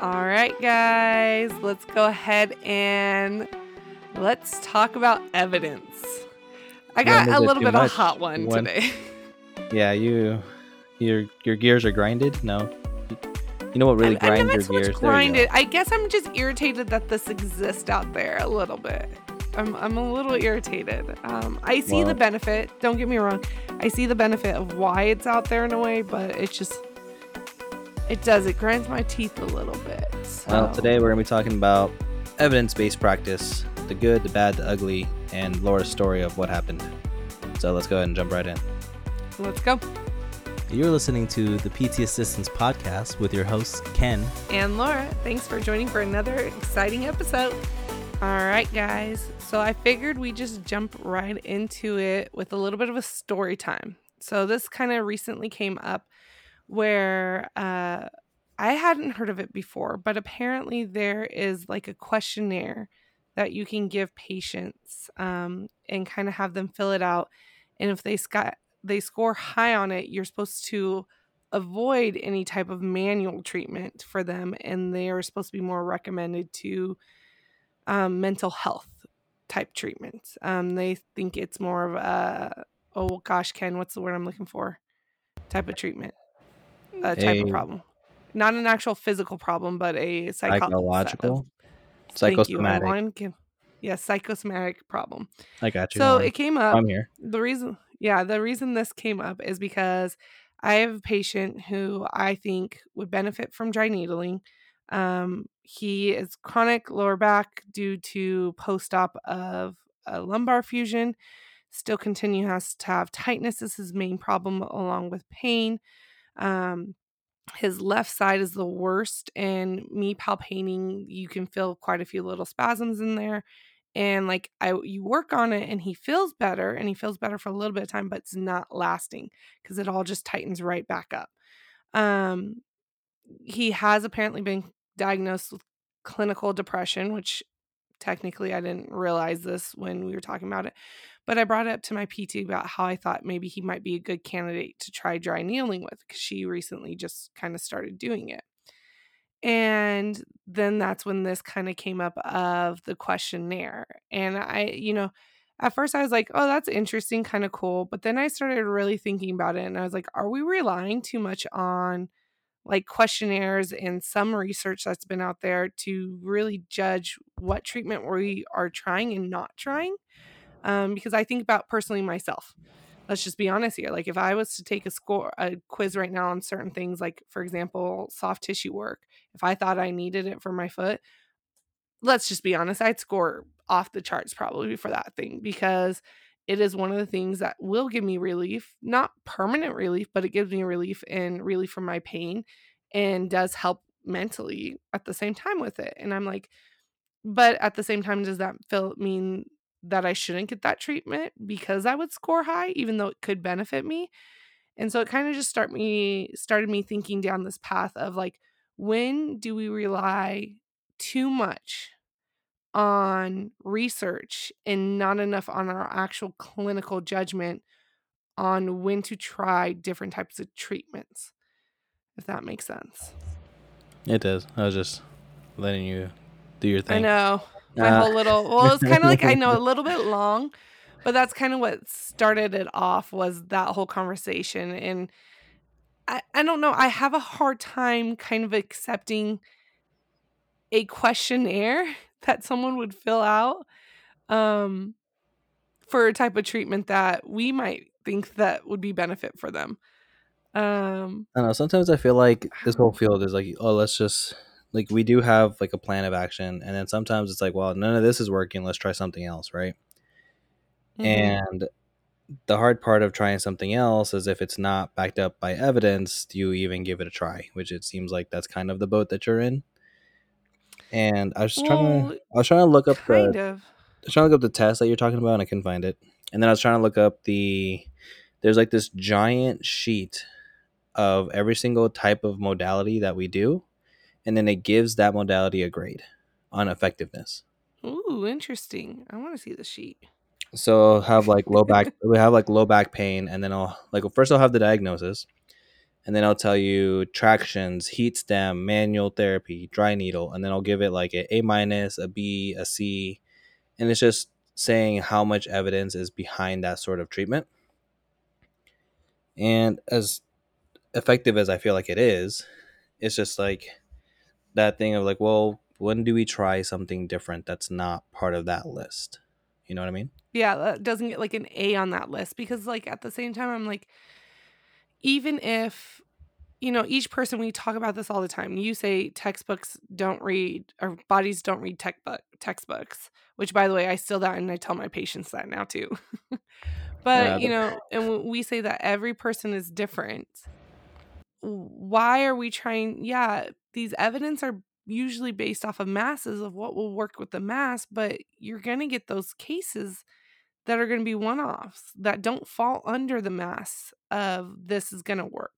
All right, guys, let's go ahead and let's talk about evidence. I got a little bit of a hot one today. Yeah, you, your your gears are grinded. No, you know what really I, I grinds know your so gears? Grinded. I guess I'm just irritated that this exists out there a little bit. I'm, I'm a little irritated. Um, I see the benefit. Don't get me wrong. I see the benefit of why it's out there in a way, but it's just it does. It grinds my teeth a little bit. So. Well, today we're gonna be talking about evidence-based practice, the good, the bad, the ugly, and Laura's story of what happened. So let's go ahead and jump right in. let's go. You're listening to the PT Assistants Podcast with your hosts, Ken. and Laura. Thanks for joining for another exciting episode. All right, guys. So I figured we just jump right into it with a little bit of a story time. So this kind of recently came up where uh, I hadn't heard of it before, but apparently there is like a questionnaire that you can give patients um, and kind of have them fill it out. And if they sc- they score high on it, you're supposed to avoid any type of manual treatment for them and they are supposed to be more recommended to um, mental health type treatments um, they think it's more of a oh gosh ken what's the word i'm looking for type of treatment a type of problem not an actual physical problem but a psycho- Psychological, Thank you. Psychosomatic. to give- yeah psychosomatic problem I got you. so Lauren. it came up I'm here. the reason yeah the reason this came up is because i have a patient who i think would benefit from dry needling um, he is chronic lower back due to post-op of a lumbar fusion still continue has to have tightness is his main problem along with pain um, his left side is the worst and me palpating you can feel quite a few little spasms in there and like I you work on it and he feels better and he feels better for a little bit of time but it's not lasting because it all just tightens right back up. Um he has apparently been diagnosed with clinical depression which technically I didn't realize this when we were talking about it but I brought it up to my PT about how I thought maybe he might be a good candidate to try dry needling with because she recently just kind of started doing it. And then that's when this kind of came up of the questionnaire. And I, you know, at first I was like, oh, that's interesting, kind of cool. But then I started really thinking about it and I was like, are we relying too much on like questionnaires and some research that's been out there to really judge what treatment we are trying and not trying? Um, because I think about personally myself. Let's just be honest here. Like if I was to take a score a quiz right now on certain things, like for example, soft tissue work, if I thought I needed it for my foot, let's just be honest, I'd score off the charts probably for that thing because it is one of the things that will give me relief, not permanent relief, but it gives me relief and relief from my pain and does help mentally at the same time with it. And I'm like, but at the same time, does that feel mean that I shouldn't get that treatment because I would score high, even though it could benefit me? And so it kind of just start me started me thinking down this path of like, when do we rely too much on research and not enough on our actual clinical judgment on when to try different types of treatments? If that makes sense. It does. I was just letting you do your thing. I know. My Uh, whole little well, it's kind of like I know a little bit long, but that's kind of what started it off was that whole conversation. And I, I don't know, I have a hard time kind of accepting a questionnaire that someone would fill out um for a type of treatment that we might think that would be benefit for them. Um I don't know. Sometimes I feel like this whole field is like, oh, let's just like we do have like a plan of action, and then sometimes it's like, well, none of this is working. Let's try something else, right? mhm. And the hard part of trying something else is if it's not backed up by evidence, do you even give it a try? Which it seems like that's kind of the boat that you're in. And I was just trying to, I was trying to look up kind the, of. I was trying to look up the test that you're talking about, and I couldn't find it. And then I was trying to look up the, there's like this giant sheet of every single type of modality that we do, and then it gives that modality a grade on effectiveness. Ooh, interesting. I want to see the sheet. So I'll have like low back, we have like low back pain, and then I'll like first I'll have the diagnosis, and then I'll tell you tractions, heat stem, manual therapy, dry needle, and then I'll give it like a A minus, a B, a C, and it's just saying how much evidence is behind that sort of treatment. And as effective as I feel like it is, it's just like that thing of like, well, when do we try something different that's not part of that list? You know what I mean? Yeah, that doesn't get like an A on that list because like at the same time I'm like even if you know, each person we talk about this all the time. You say textbooks don't read or bodies don't read textbook textbooks, which by the way, I still that and I tell my patients that now too. but, Yeah, you know, and we say that every person is different. Why are we trying yeah, these evidence are usually based off of masses of what will work with the mass, but you're going to get those cases that are going to be one-offs that don't fall under the mass of this is going to work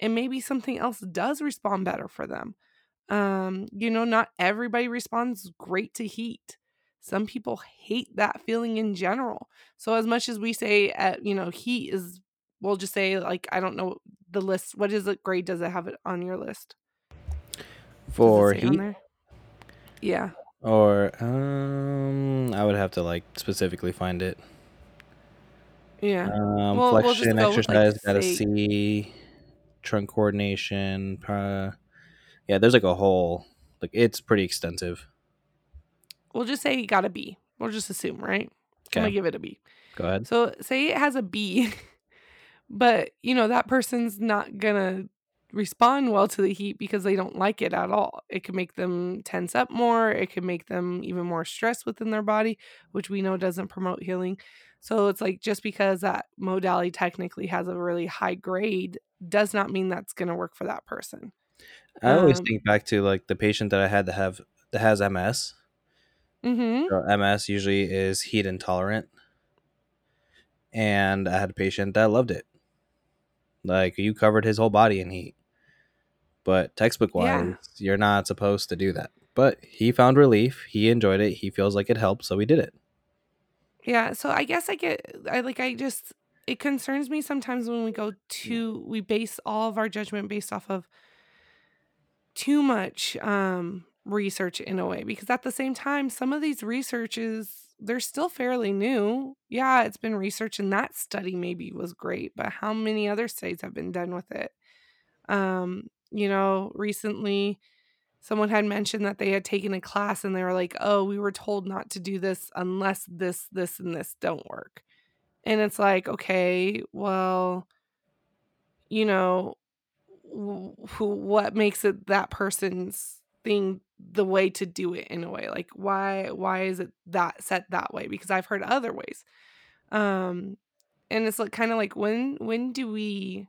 and maybe something else does respond better for them. Um, you know, not everybody responds great to heat. Some people hate that feeling in general. So as much as we say, uh, you know, heat is, we'll just say like I don't know the list. What is it grade? Does it have it on your list? For heat? Yeah. or um, I would have to like specifically find it. Yeah. Um, Well, we'll flexion like, exercise got a say- C. Trunk coordination. Uh, yeah, there's like a whole like it's pretty extensive. We'll just say you got a B. We'll just assume, right? Okay. I'm gonna give it a B. go ahead. So say it has a B, but you know that person's not gonna respond well to the heat because they don't like it at all. It can make them tense up more, it can make them even more stressed within their body, which we know doesn't promote healing. So it's like just because that modality technically has a really high grade does not mean that's gonna work for that person. I always Um, think back to like the patient that I had to have that has MS. Mm-hmm. So MS usually is heat intolerant, and I had a patient that loved it. Like you covered his whole body in heat, but textbook wise, Yeah. you're not supposed to do that. But he found relief. He enjoyed it. He feels like it helped, so he did it. Yeah, so I guess I get I like I just it concerns me sometimes when we go to we base all of our judgment based off of too much um research in a way because at the same time some of these researches they're still fairly new. Yeah, it's been researched and that study maybe was great, but how many other studies have been done with it? Um, you know, recently someone had mentioned that they had taken a class and they were like, "Oh, we were told not to do this unless this, this, and this don't work." And it's like, okay, well, you know, who, what makes it that person's thing the way to do it in a way? Like, why, why is it that set that way? Because I've heard other ways. Um, and it's like kind of like when, when do we?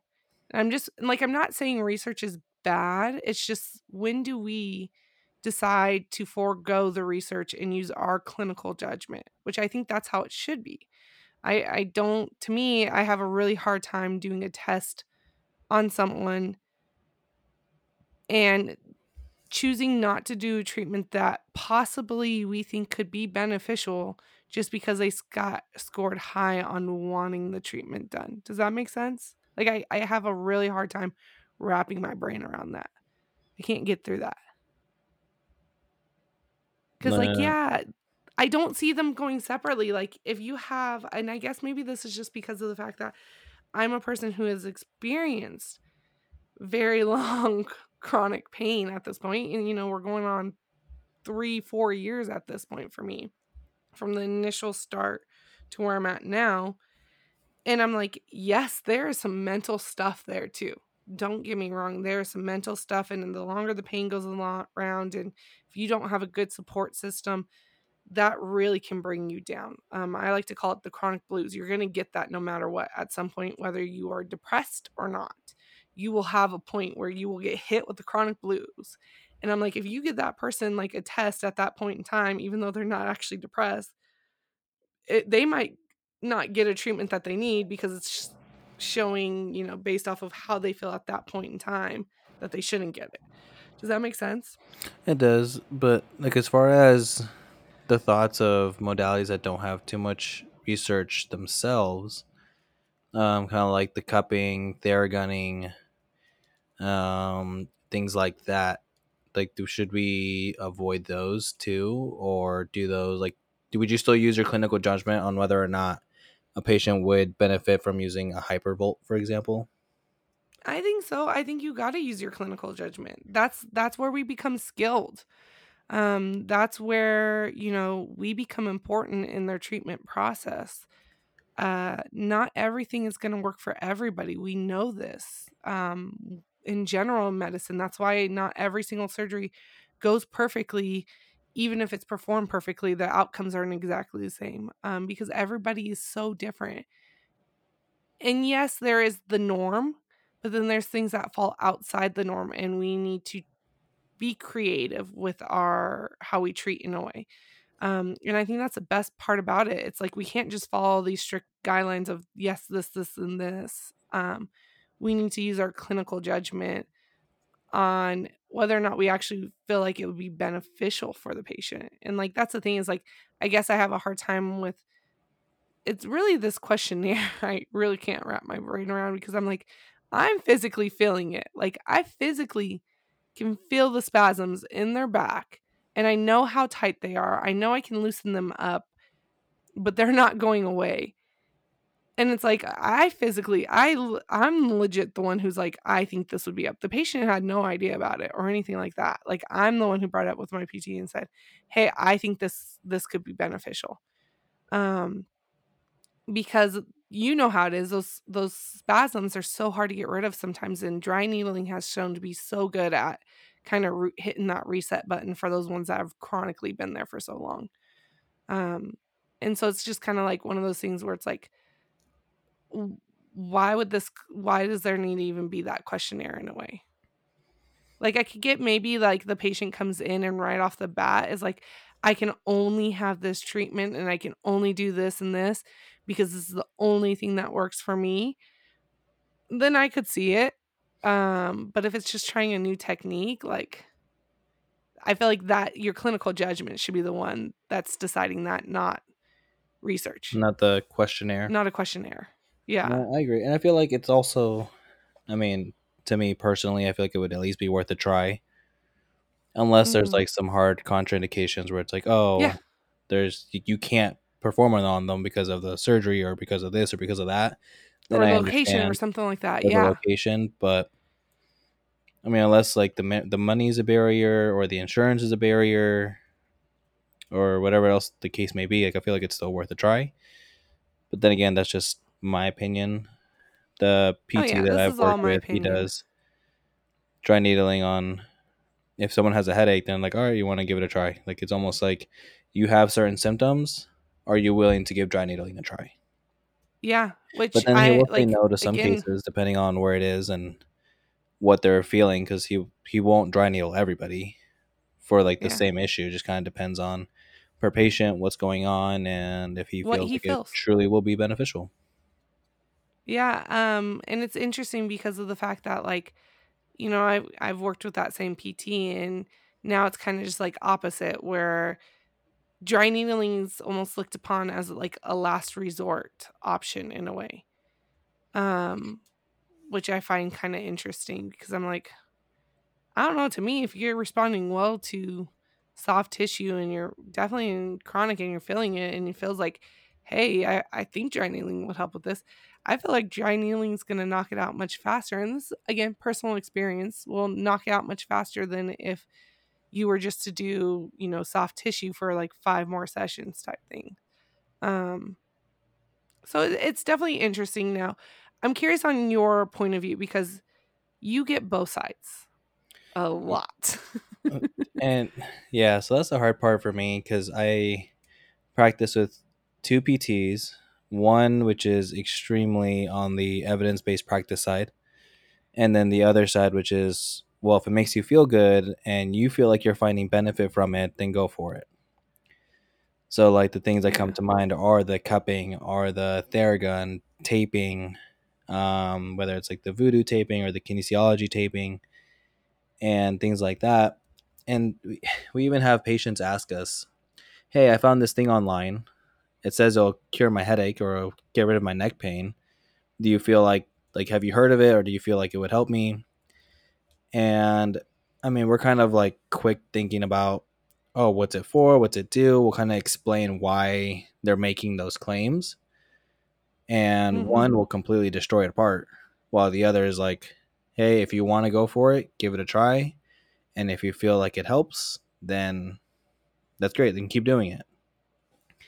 I'm just like I'm not saying research is bad. It's just when do we decide to forego the research and use our clinical judgment, which I think that's how it should be. I I don't to me, I have a really hard time doing a test on someone and choosing not to do a treatment that possibly we think could be beneficial just because they got scored high on wanting the treatment done. Does that make sense? Like I, I have a really hard time wrapping my brain around that. I can't get through that. Cause like, yeah, I don't see them going separately. Like if you have, and I guess maybe this is just because of the fact that I'm a person who has experienced very long chronic pain at this point, and you know, we're going on three, four years at this point for me from the initial start to where I'm at now. And I'm like, yes, there is some mental stuff there too. Don't get me wrong, there is some mental stuff. And the longer the pain goes around, and if you don't have a good support system, that really can bring you down. Um, I like to call it the chronic blues. You're going to get that no matter what at some point, whether you are depressed or not. You will have a point where you will get hit with the chronic blues. And I'm like, if you give that person like a test at that point in time, even though they're not actually depressed, it, they might not get a treatment that they need because it's showing, you know, based off of how they feel at that point in time that they shouldn't get it. Does that make sense? It does, but like as far as the thoughts of modalities that don't have too much research themselves, um, kind of like the cupping, theragunning, um, things like that. Like, do, should we avoid those too, or do those like? Do would you still use your clinical judgment on whether or not a patient would benefit from using a hypervolt, for example? I think so. I think you got to use your clinical judgment. That's that's where we become skilled. Um, that's where you know we become important in their treatment process. Uh, not everything is going to work for everybody. We know this. Um, in general medicine, that's why not every single surgery goes perfectly, even if it's performed perfectly. The outcomes aren't exactly the same um, because everybody is so different. And yes, there is the norm, but then there's things that fall outside the norm, and we need to be creative with our how we treat in a way. Um, and I think that's the best part about it. It's like we can't just follow these strict guidelines of yes, this, this, and this. Um, we need to use our clinical judgment on whether or not we actually feel like it would be beneficial for the patient. And like that's the thing is like I guess I have a hard time with it's really this questionnaire I really can't wrap my brain around because I'm like I'm physically feeling it. Like I physically can feel the spasms in their back and I know how tight they are. I know I can loosen them up, but they're not going away. And it's like I physically i i'm legit the one who's like I think this would be up. The patient had no idea about it or anything like that. Like I'm the one who brought it up with my PT and said, "Hey, I think this this could be beneficial." Um because you know how it is those those spasms are so hard to get rid of sometimes and dry needling has shown to be so good at kind of re- hitting that reset button for those ones that have chronically been there for so long um and so it's just kind of like one of those things where it's like why would this why does there need to even be that questionnaire in a way? Like i could get maybe like the patient comes in and right off the bat is like i can only have this treatment and i can only do this and this because this is the only thing that works for me then i could see it um but if it's just trying a new technique like i feel like that your clinical judgment should be the one that's deciding that not research. Not the questionnaire. not a questionnaire yeah No, I agree, and I feel like it's also, I mean, to me personally, I feel like it would at least be worth a try, unless there's Mhm. like some hard contraindications where it's like, oh, Yeah. there's you can't perform on them because of the surgery or because of this or because of that. Then or I location or something like that yeah location, but I mean, unless like the the money is a barrier or the insurance is a barrier or whatever else the case may be, like I feel like it's still worth a try. But then again, that's just my opinion. The PT Oh, yeah, that I've worked with, he does dry needling on. If someone has a headache, then like, all right, you want to give it a try. Like it's almost like you have certain symptoms. Are you willing to give dry needling a try? yeah which But then he i will say like no to some again cases, depending on where it is and what they're feeling, because he he won't dry needle everybody for like the Yeah. same issue. It just kind of depends on per patient what's going on and if he What feels he like feels. it truly will be beneficial. Yeah, um, and it's interesting because of the fact that like, you know, I've I've worked with that same PT and now it's kind of just like opposite where dry needling is almost looked upon as like a last resort option in a way. Um, which I find kind of interesting because I'm like, I don't know, to me, if you're responding well to soft tissue and you're definitely in chronic and you're feeling it and it feels like, hey, I, I think dry needling would help with this. I feel like dry needling is going to knock it out much faster. And this, again, personal experience will knock it out much faster than if you were just to do, you know, soft tissue for like five more sessions type thing. Um, so it's definitely interesting now. I'm curious on your point of view because you get both sides a lot. And yeah, so that's the hard part for me because I practice with two PTs, one which is extremely on the evidence based practice side, and then the other side, which is, well, if it makes you feel good and you feel like you're finding benefit from it, then go for it. So, like the things that come to mind are the cupping, are the Theragun taping, um, whether it's like the voodoo taping or the kinesiology taping, and things like that. And we, we even have patients ask us, "Hey, I found this thing online. It says it'll cure my headache or get rid of my neck pain. Do you feel like like have you heard of it or do you feel like it would help me?" And I mean, we're kind of like quick thinking about, oh, what's it for? What's it do? We'll kind of explain why they're making those claims. And Mhm. one will completely destroy it apart, while the other is like, hey, if you want to go for it, give it a try. And if you feel like it helps, then that's great. Then keep doing it.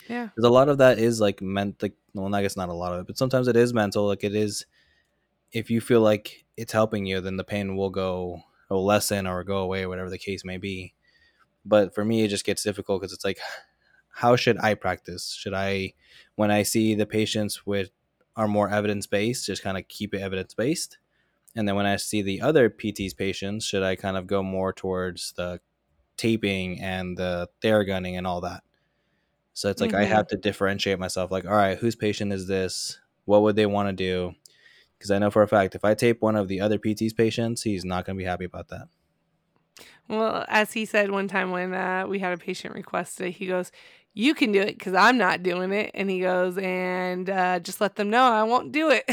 Yeah. Because a lot of that is like meant, like, well, I guess not a lot of it, but sometimes it is mental. Like, it is, if you feel like it's helping you, then the pain will go, will lessen or go away, whatever the case may be. But for me, it just gets difficult because it's like, how should I practice? Should I, when I see the patients with are more evidence based, just kind of keep it evidence based? And then when I see the other PT's patients, should I kind of go more towards the taping and the theragunning and all that? So it's like I Mhm. have to differentiate myself. Like, all right, whose patient is this? What would they want to do? Because I know for a fact if I tape one of the other PT's patients, he's not going to be happy about that. Well, as he said one time when uh, we had a patient request it, he goes, "You can do it because I'm not doing it," and he goes, "And uh, just let them know I won't do it."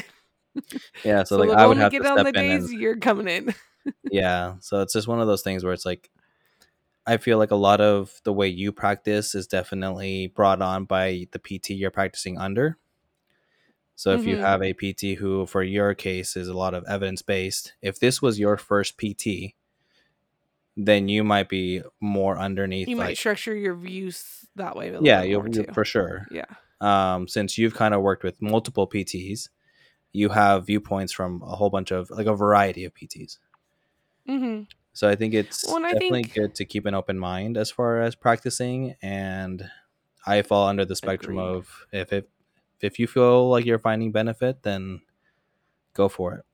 Yeah, so, so like I would only have get to on the step in days and you're coming in. yeah, so it's just one of those things where it's like I feel like a lot of the way you practice is definitely brought on by the PT you're practicing under. So if you Mhm. have a PT who, for your case, is a lot of evidence based, if this was your first PT, then you might be more underneath You might structure your views that way a yeah, you'll, you for sure. Yeah. Um, since you've kind of worked with multiple PTs, you have viewpoints from a whole bunch of like a variety of PTs. hmm So I think it's Well, I definitely think- good to keep an open mind as far as practicing. And I fall under the spectrum Agreed. of if it, if you feel like you're finding benefit, then go for it.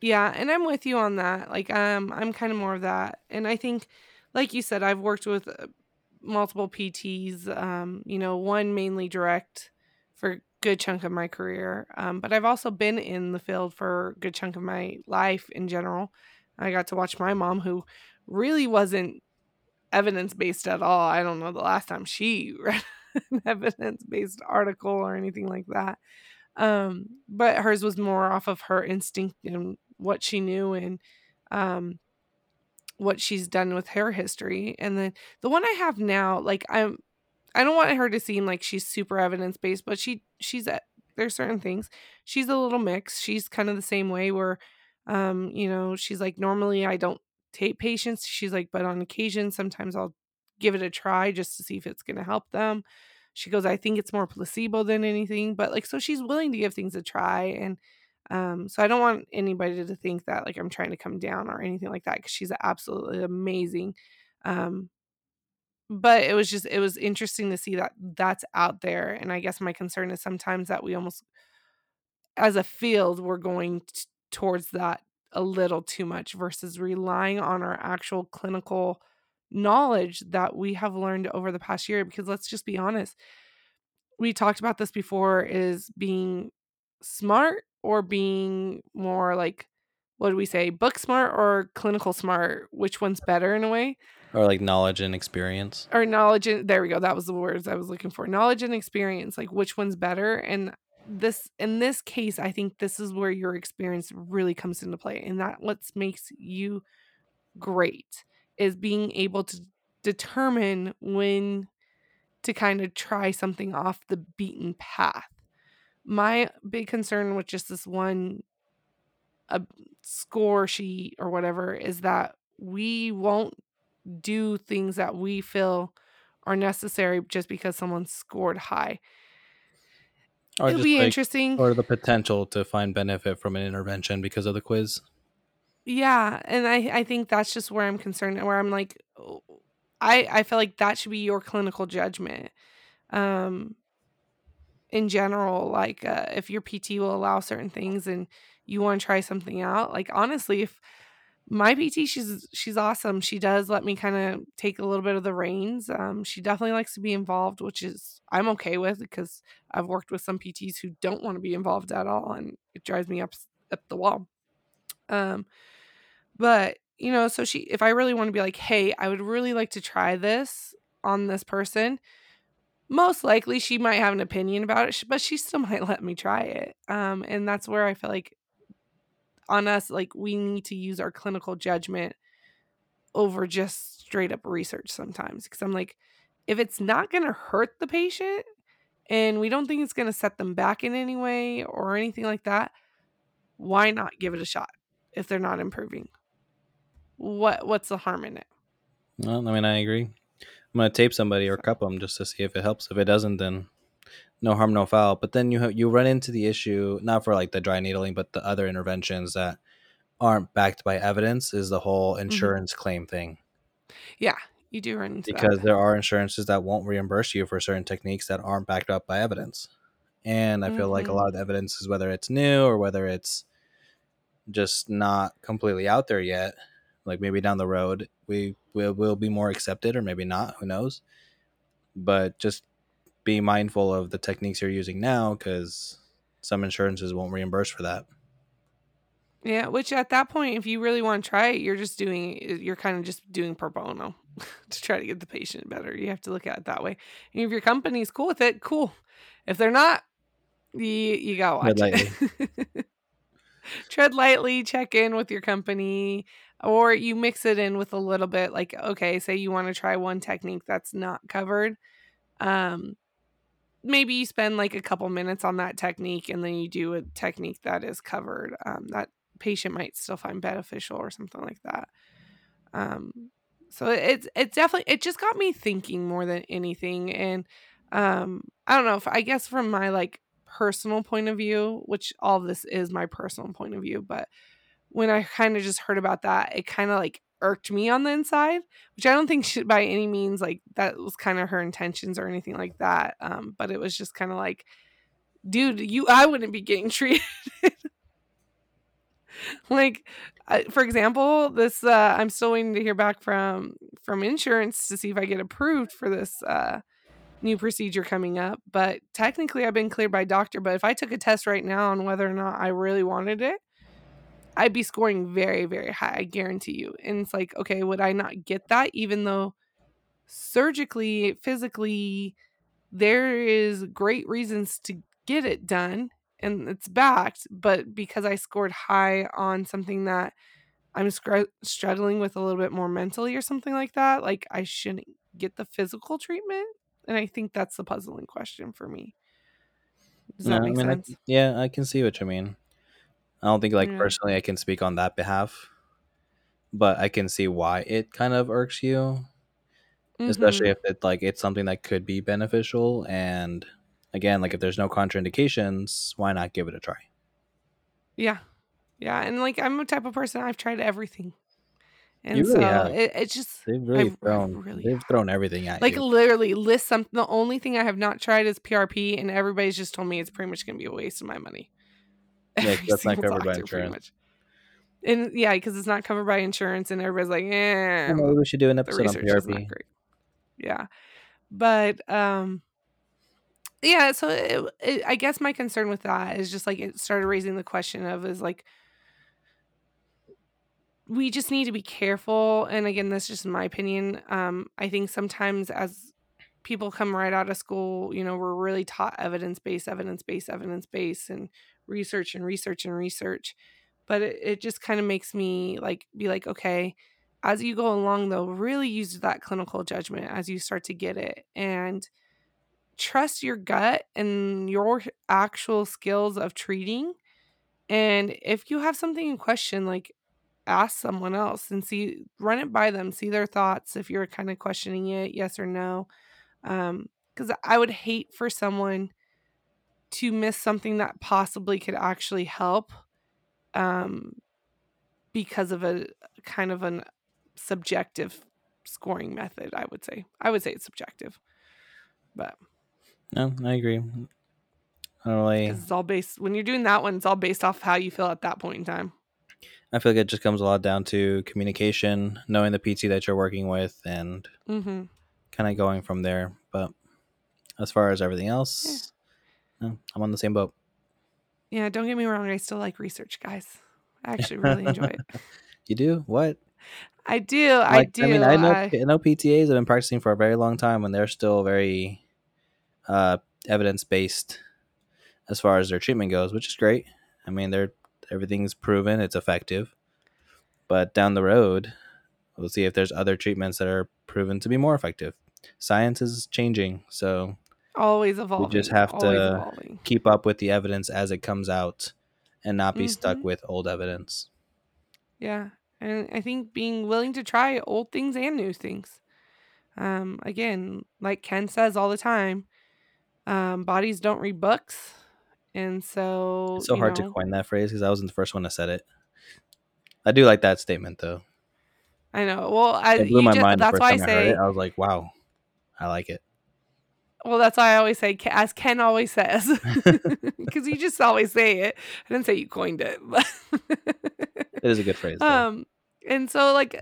Yeah, and I'm with you on that. Like, um, I'm kind of more of that, and I think, like you said, I've worked with uh, multiple PTs. Um, you know, one mainly direct for a good chunk of my career, um, but I've also been in the field for a good chunk of my life in general. I got to watch my mom, who really wasn't evidence based at all. I don't know the last time she read an evidence based article or anything like that. Um but hers was more off of her instinct and what she knew and um what she's done with her history. And then the one i have now like i'm i don't want her to seem like she's super evidence based but she she's at there's certain things. She's a little mixed. She's kind of the same way where um you know she's like normally i don't take patients. She's like but on occasion sometimes i'll give it a try just to see if it's going to help them. She goes i think it's more placebo than anything but like so she's willing to give things a try and um so i don't want anybody to think that like i'm trying to come down or anything like that because she's absolutely amazing um but it was just it was interesting to see that that's out there and i guess my concern is sometimes that we almost as a field we're going t- towards that a little too much versus relying on our actual clinical knowledge that we have learned over the past year because let's just be honest we talked about this before is being smart or being more like what do we say book smart or clinical smart which one's better in a way Or like knowledge and experience. or knowledge and there we go that was the words i was looking for knowledge and experience like which one's better and this in this case i think this is where your experience really comes into play and that what makes you great is being able to determine when to kind of try something off the beaten path my big concern with just this one uh, score sheet or whatever is that we won't do things that we feel are necessary just because someone scored high. Or It'll be like, interesting. or the potential to find benefit from an intervention because of the quiz. yeah, and I I think that's just where I'm concerned where I'm like I I feel like that should be your clinical judgment. Um in general like uh, if your PT will allow certain things and you want to try something out, like honestly if my PT she's she's awesome. She does let me kind of take a little bit of the reins. Um she definitely likes to be involved, which is I'm okay with because I've worked with some PTs who don't want to be involved at all and it drives me up up the wall. Um but you know, so she if I really want to be like, "Hey, I would really like to try this on this person." Most likely she might have an opinion about it, but she still might let me try it. Um and that's where I feel like on us like we need to use our clinical judgment over just straight up research sometimes because I'm like if it's not going to hurt the patient and we don't think it's going to set them back in any way or anything like that, why not give it a shot if they're not improving? What what's the harm in it? Well, I mean, I agree. I'm gonna tape somebody or cup them just to see if it helps. If it doesn't, then no harm, no foul. But then you have, you run into the issue not for like the dry needling, but the other interventions that aren't backed by evidence is the whole Mm-hmm. insurance claim thing. Yeah, you do run into because that. there are insurances that won't reimburse you for certain techniques that aren't backed up by evidence. And I feel like a Mhm. lot of the evidence is whether it's new or whether it's just not completely out there yet. Like maybe down the road we will will be more accepted or maybe not, who knows. But just be mindful of the techniques you're using now because some insurances won't reimburse for that. Yeah, which at that point, if you really want to try it, you're just doing you're kind of just doing pro bono to try to get the patient better. You have to look at it that way. And if your company's cool with it, cool. If they're not, you you gotta Tread watch it. Tread lightly, check in with your company, or you mix it in with a little bit. Like, okay, say you want to try one technique that's not covered. Um, maybe you spend like a couple minutes on that technique and then you do a technique that is covered um, that patient might still find beneficial or something like that. Um, so it's it's definitely it just got me thinking more than anything and um, i don't know if i guess from my like personal point of view which all this is my personal point of view but when i kind of just heard about that it kind of like irked me on the inside which i don't think should by any means like that was kind of her intentions or anything like that um but it was just kind of like dude you i wouldn't be getting treated. Like uh, for example this uh i'm still waiting to hear back from from insurance to see if i get approved for this uh new procedure coming up but technically i've been cleared by doctor but if i took a test right now on whether or not i really wanted it I'd be scoring very, very high. I guarantee you. And it's like, okay, would I not get that even though surgically, physically, there is great reasons to get it done and it's backed, but because I scored high on something that I'm scr- struggling with a little bit more mentally or something like that, like I shouldn't get the physical treatment. And I think that's the puzzling question for me. Does that No, make I mean, I- sense? yeah, I can see what you mean. I don't think like Yeah. personally I can speak on that behalf, but I can see why it kind of irks you, especially Mhm. if it like it's something that could be beneficial and again, like if there's no contraindications, why not give it a try? Yeah. Yeah. And like I'm a type of person I've tried everything. And You really so it, it's just They've really I've- I've thrown really they've have. thrown everything at like you. literally list something. the only thing I have not tried is PRP and everybody's just told me it's pretty much gonna be a waste of my money. Yeah, that's not covered by insurance. And yeah, because it's not covered by insurance and everybody's like, "Yeah." Maybe we should do an episode on PRP. Yeah. But um yeah, so it, it, I guess my concern with that is just like it started raising the question of is like we just need to be careful and again that's just my opinion um i think sometimes as people come right out of school you know we're really taught evidence-based evidence-based evidence-based and research and research and research but it, it just kind of makes me like be like okay as you go along though really use that clinical judgment as you start to get it and trust your gut and your actual skills of treating and if you have something in question like ask someone else and see run it by them see their thoughts if you're kind of questioning it yes or no um because i would hate for someone to miss something that possibly could actually help um because of a kind of an subjective scoring method i would say i would say it's subjective but No, I agree. I don't really it's all based when you're doing that one it's all based off how you feel at that point in time I feel like it just comes a lot down to communication, knowing the PT that you're working with and mm-hmm. kind of going from there. But as far as everything else, no, I'm on the same boat. yeah don't get me wrong i still like research guys i actually really enjoy it You do what? I do. I do. I mean, I know I- I know PTAs have been practicing for a very long time, and they're still very uh, evidence based as far as their treatment goes, which is great. I mean, they're everything's proven, it's effective. But down the road, we'll see if there's other treatments that are proven to be more effective. Science is changing, so Always evolving. we just have to keep up with the evidence as it comes out and not be stuck Mhm. with old evidence. Yeah. And I think being willing to try old things and new things. Um, again, like Ken says all the time, um, bodies don't read books. And so, It's so hard to coin that phrase because I wasn't the first one to said it. I do like that statement though. I know. Well, I It blew my just mind that's why I I say it. I was like, wow, I like it. Well, that's why I always say as Ken always says. Because you just always say it. I didn't say you coined it. but- It is a good phrase. Though. um and so like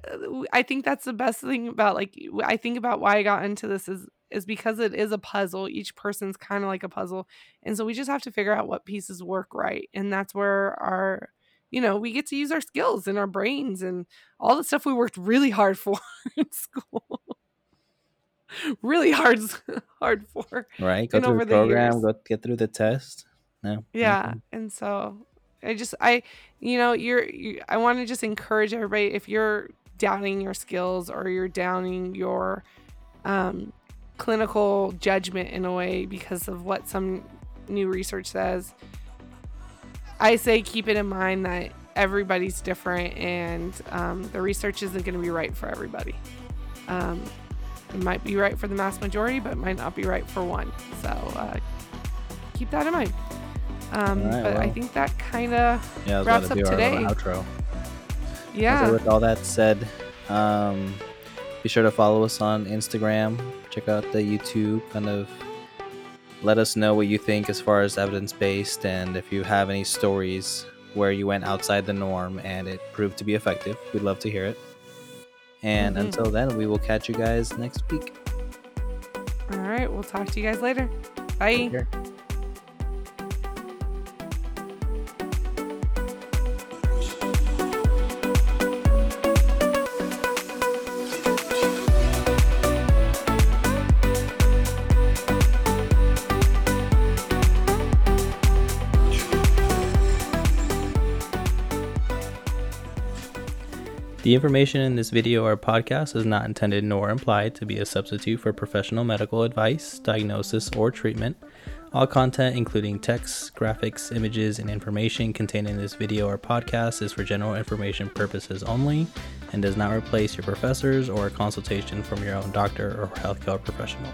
I think that's the best thing about like I think about why i got into this is is because it is a puzzle each person's kind of like a puzzle and so we just have to figure out what pieces work right and that's where our you know we get to use our skills and our brains and all the stuff we worked really hard for in school really hard hard for right? Go through over the program, go get through the test. No. yeah and so i just i you know you're you, i want to just encourage everybody if you're doubting your skills or you're doubting your um clinical judgment in a way because of what some new research says i say keep it in mind that everybody's different and um, the research isn't going to be right for everybody um, it might be right for the mass majority but it might not be right for one so uh, keep that in mind um, Alright, but I think that kind of Yeah, wraps up today. outro. yeah. So with all that said, um, be sure to follow us on Instagram. Check out the YouTube. Kind of let us know what you think as far as evidence based, and if you have any stories where you went outside the norm and it proved to be effective, we'd love to hear it. And Mhm. until then, we will catch you guys next week. All right. We'll talk to you guys later. Bye. The information in this video or podcast is not intended nor implied to be a substitute for professional medical advice, diagnosis, or treatment. All content, including text, graphics, images, and information contained in this video or podcast, is for general information purposes only and does not replace your professors or a consultation from your own doctor or healthcare professional.